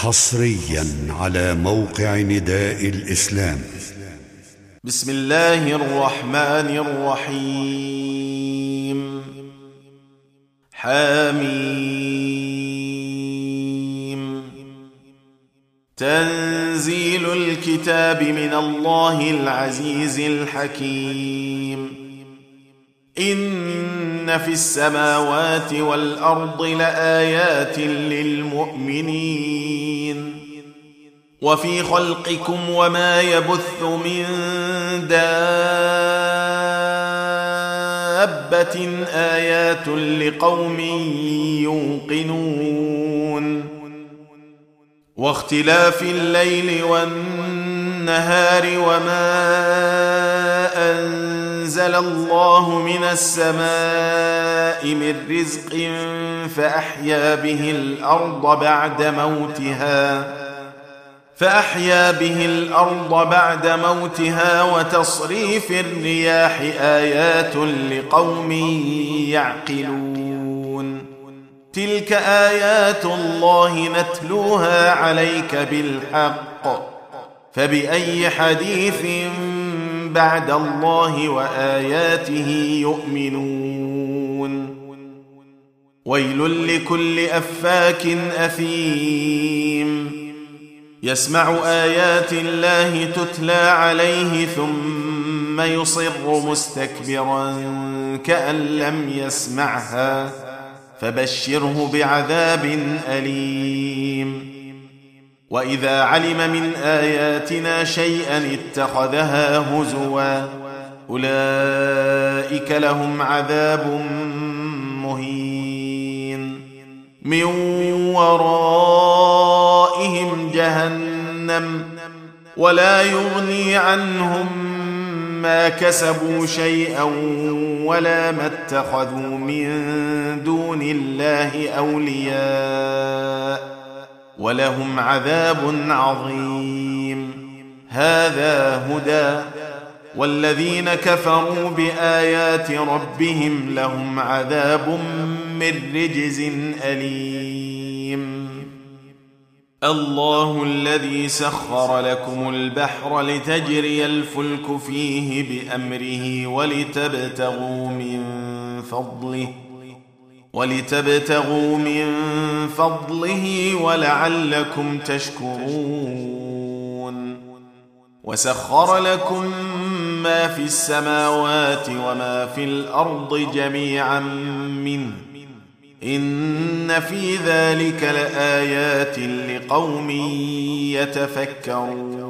حصريا على موقع نداء الإسلام. بسم الله الرحمن الرحيم. حميم. تنزيل الكتاب من الله العزيز الحكيم. إن في السماوات والأرض لآيات للمؤمنين. وفي خلقكم وما يبث من دابة آيات لقوم يوقنون. واختلاف الليل والنهار وما أنزل الله من السماء من رزق فأحيا به الأرض بعد موتها فأحيا به الأرض بعد موتها وتصريف الرياح آيات لقوم يعقلون. تلك آيات الله نتلوها عليك بالحق فبأي حديث بعد الله وآياته يؤمنون. ويل لكل أفاك أثيم. يسمع آيات الله تتلى عليه ثم يصر مستكبرا كأن لم يسمعها. فبشره بعذاب أليم. واذا علم من اياتنا شيئا اتخذها هزوا اولئك لهم عذاب مهين من ورائهم جهنم ولا يغني عنهم ما كسبوا شيئا ولا ما اتخذوا من دون الله اولياء ولهم عذاب عظيم. هذا هدى. والذين كفروا بآيات ربهم لهم عذاب من رجز أليم. الله الذي سخر لكم البحر لتجري الفلك فيه بأمره ولتبتغوا من فضله. ولتبتغوا من فضله ولعلكم تشكرون. وسخر لكم ما في السماوات وما في الأرض جميعا منه. إن في ذلك لآيات لقوم يتفكرون.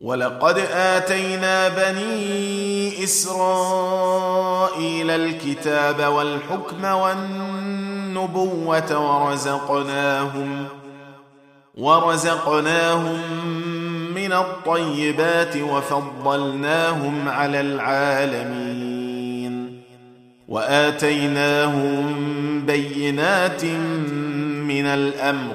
ولقد اتينا بني اسرائيل الكتاب والحكم والنبوه ورزقناهم ورزقناهم من الطيبات وفضلناهم على العالمين واتيناهم بينات من الامر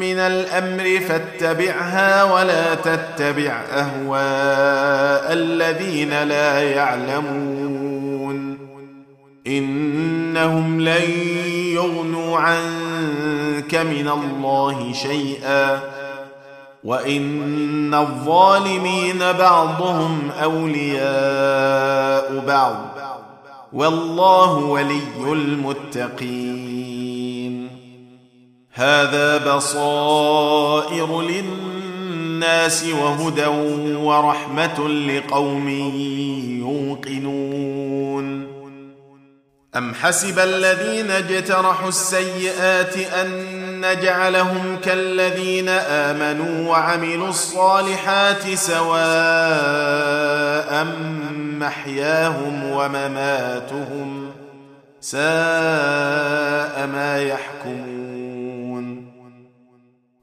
من الأمر فاتبعها ولا تتبع أهواء الذين لا يعلمون. إنهم لن يغنوا عنك من الله شيئا. وإن الظالمين بعضهم أولياء بعض. والله ولي المتقين. هذا بصائر للناس وهدى ورحمة لقوم يوقنون. أم حسب الذين اجترحوا السيئات أن نجعلهم كالذين آمنوا وعملوا الصالحات سواء محياهم ومماتهم ساء ما يحكمون.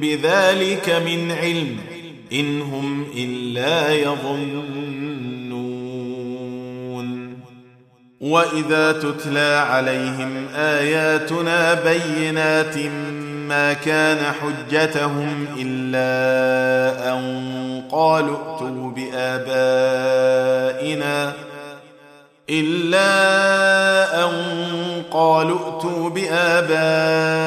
بذلك من علم إن هم إلا يظنون. وإذا تتلى عليهم آياتنا بينات ما كان حجتهم إلا أن قالوا ائتوا بآبائنا إلا أن قالوا ائتوا بآبائنا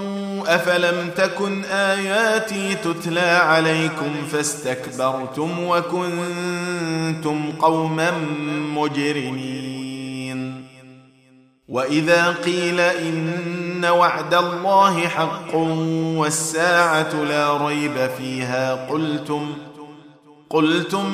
أفلم تكن آياتي تتلى عليكم فاستكبرتم وكنتم قوما مجرمين وإذا قيل إن وعد الله حق والساعة لا ريب فيها قلتم قلتم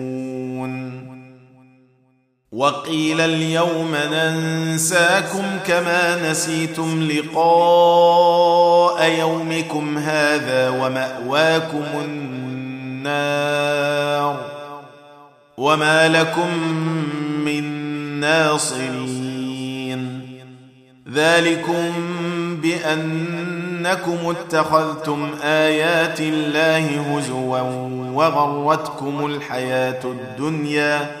وقيل اليوم ننساكم كما نسيتم لقاء يومكم هذا ومأواكم النار وما لكم من ناصرين. ذلكم بأنكم اتخذتم آيات الله هزوا وغرتكم الحياة الدنيا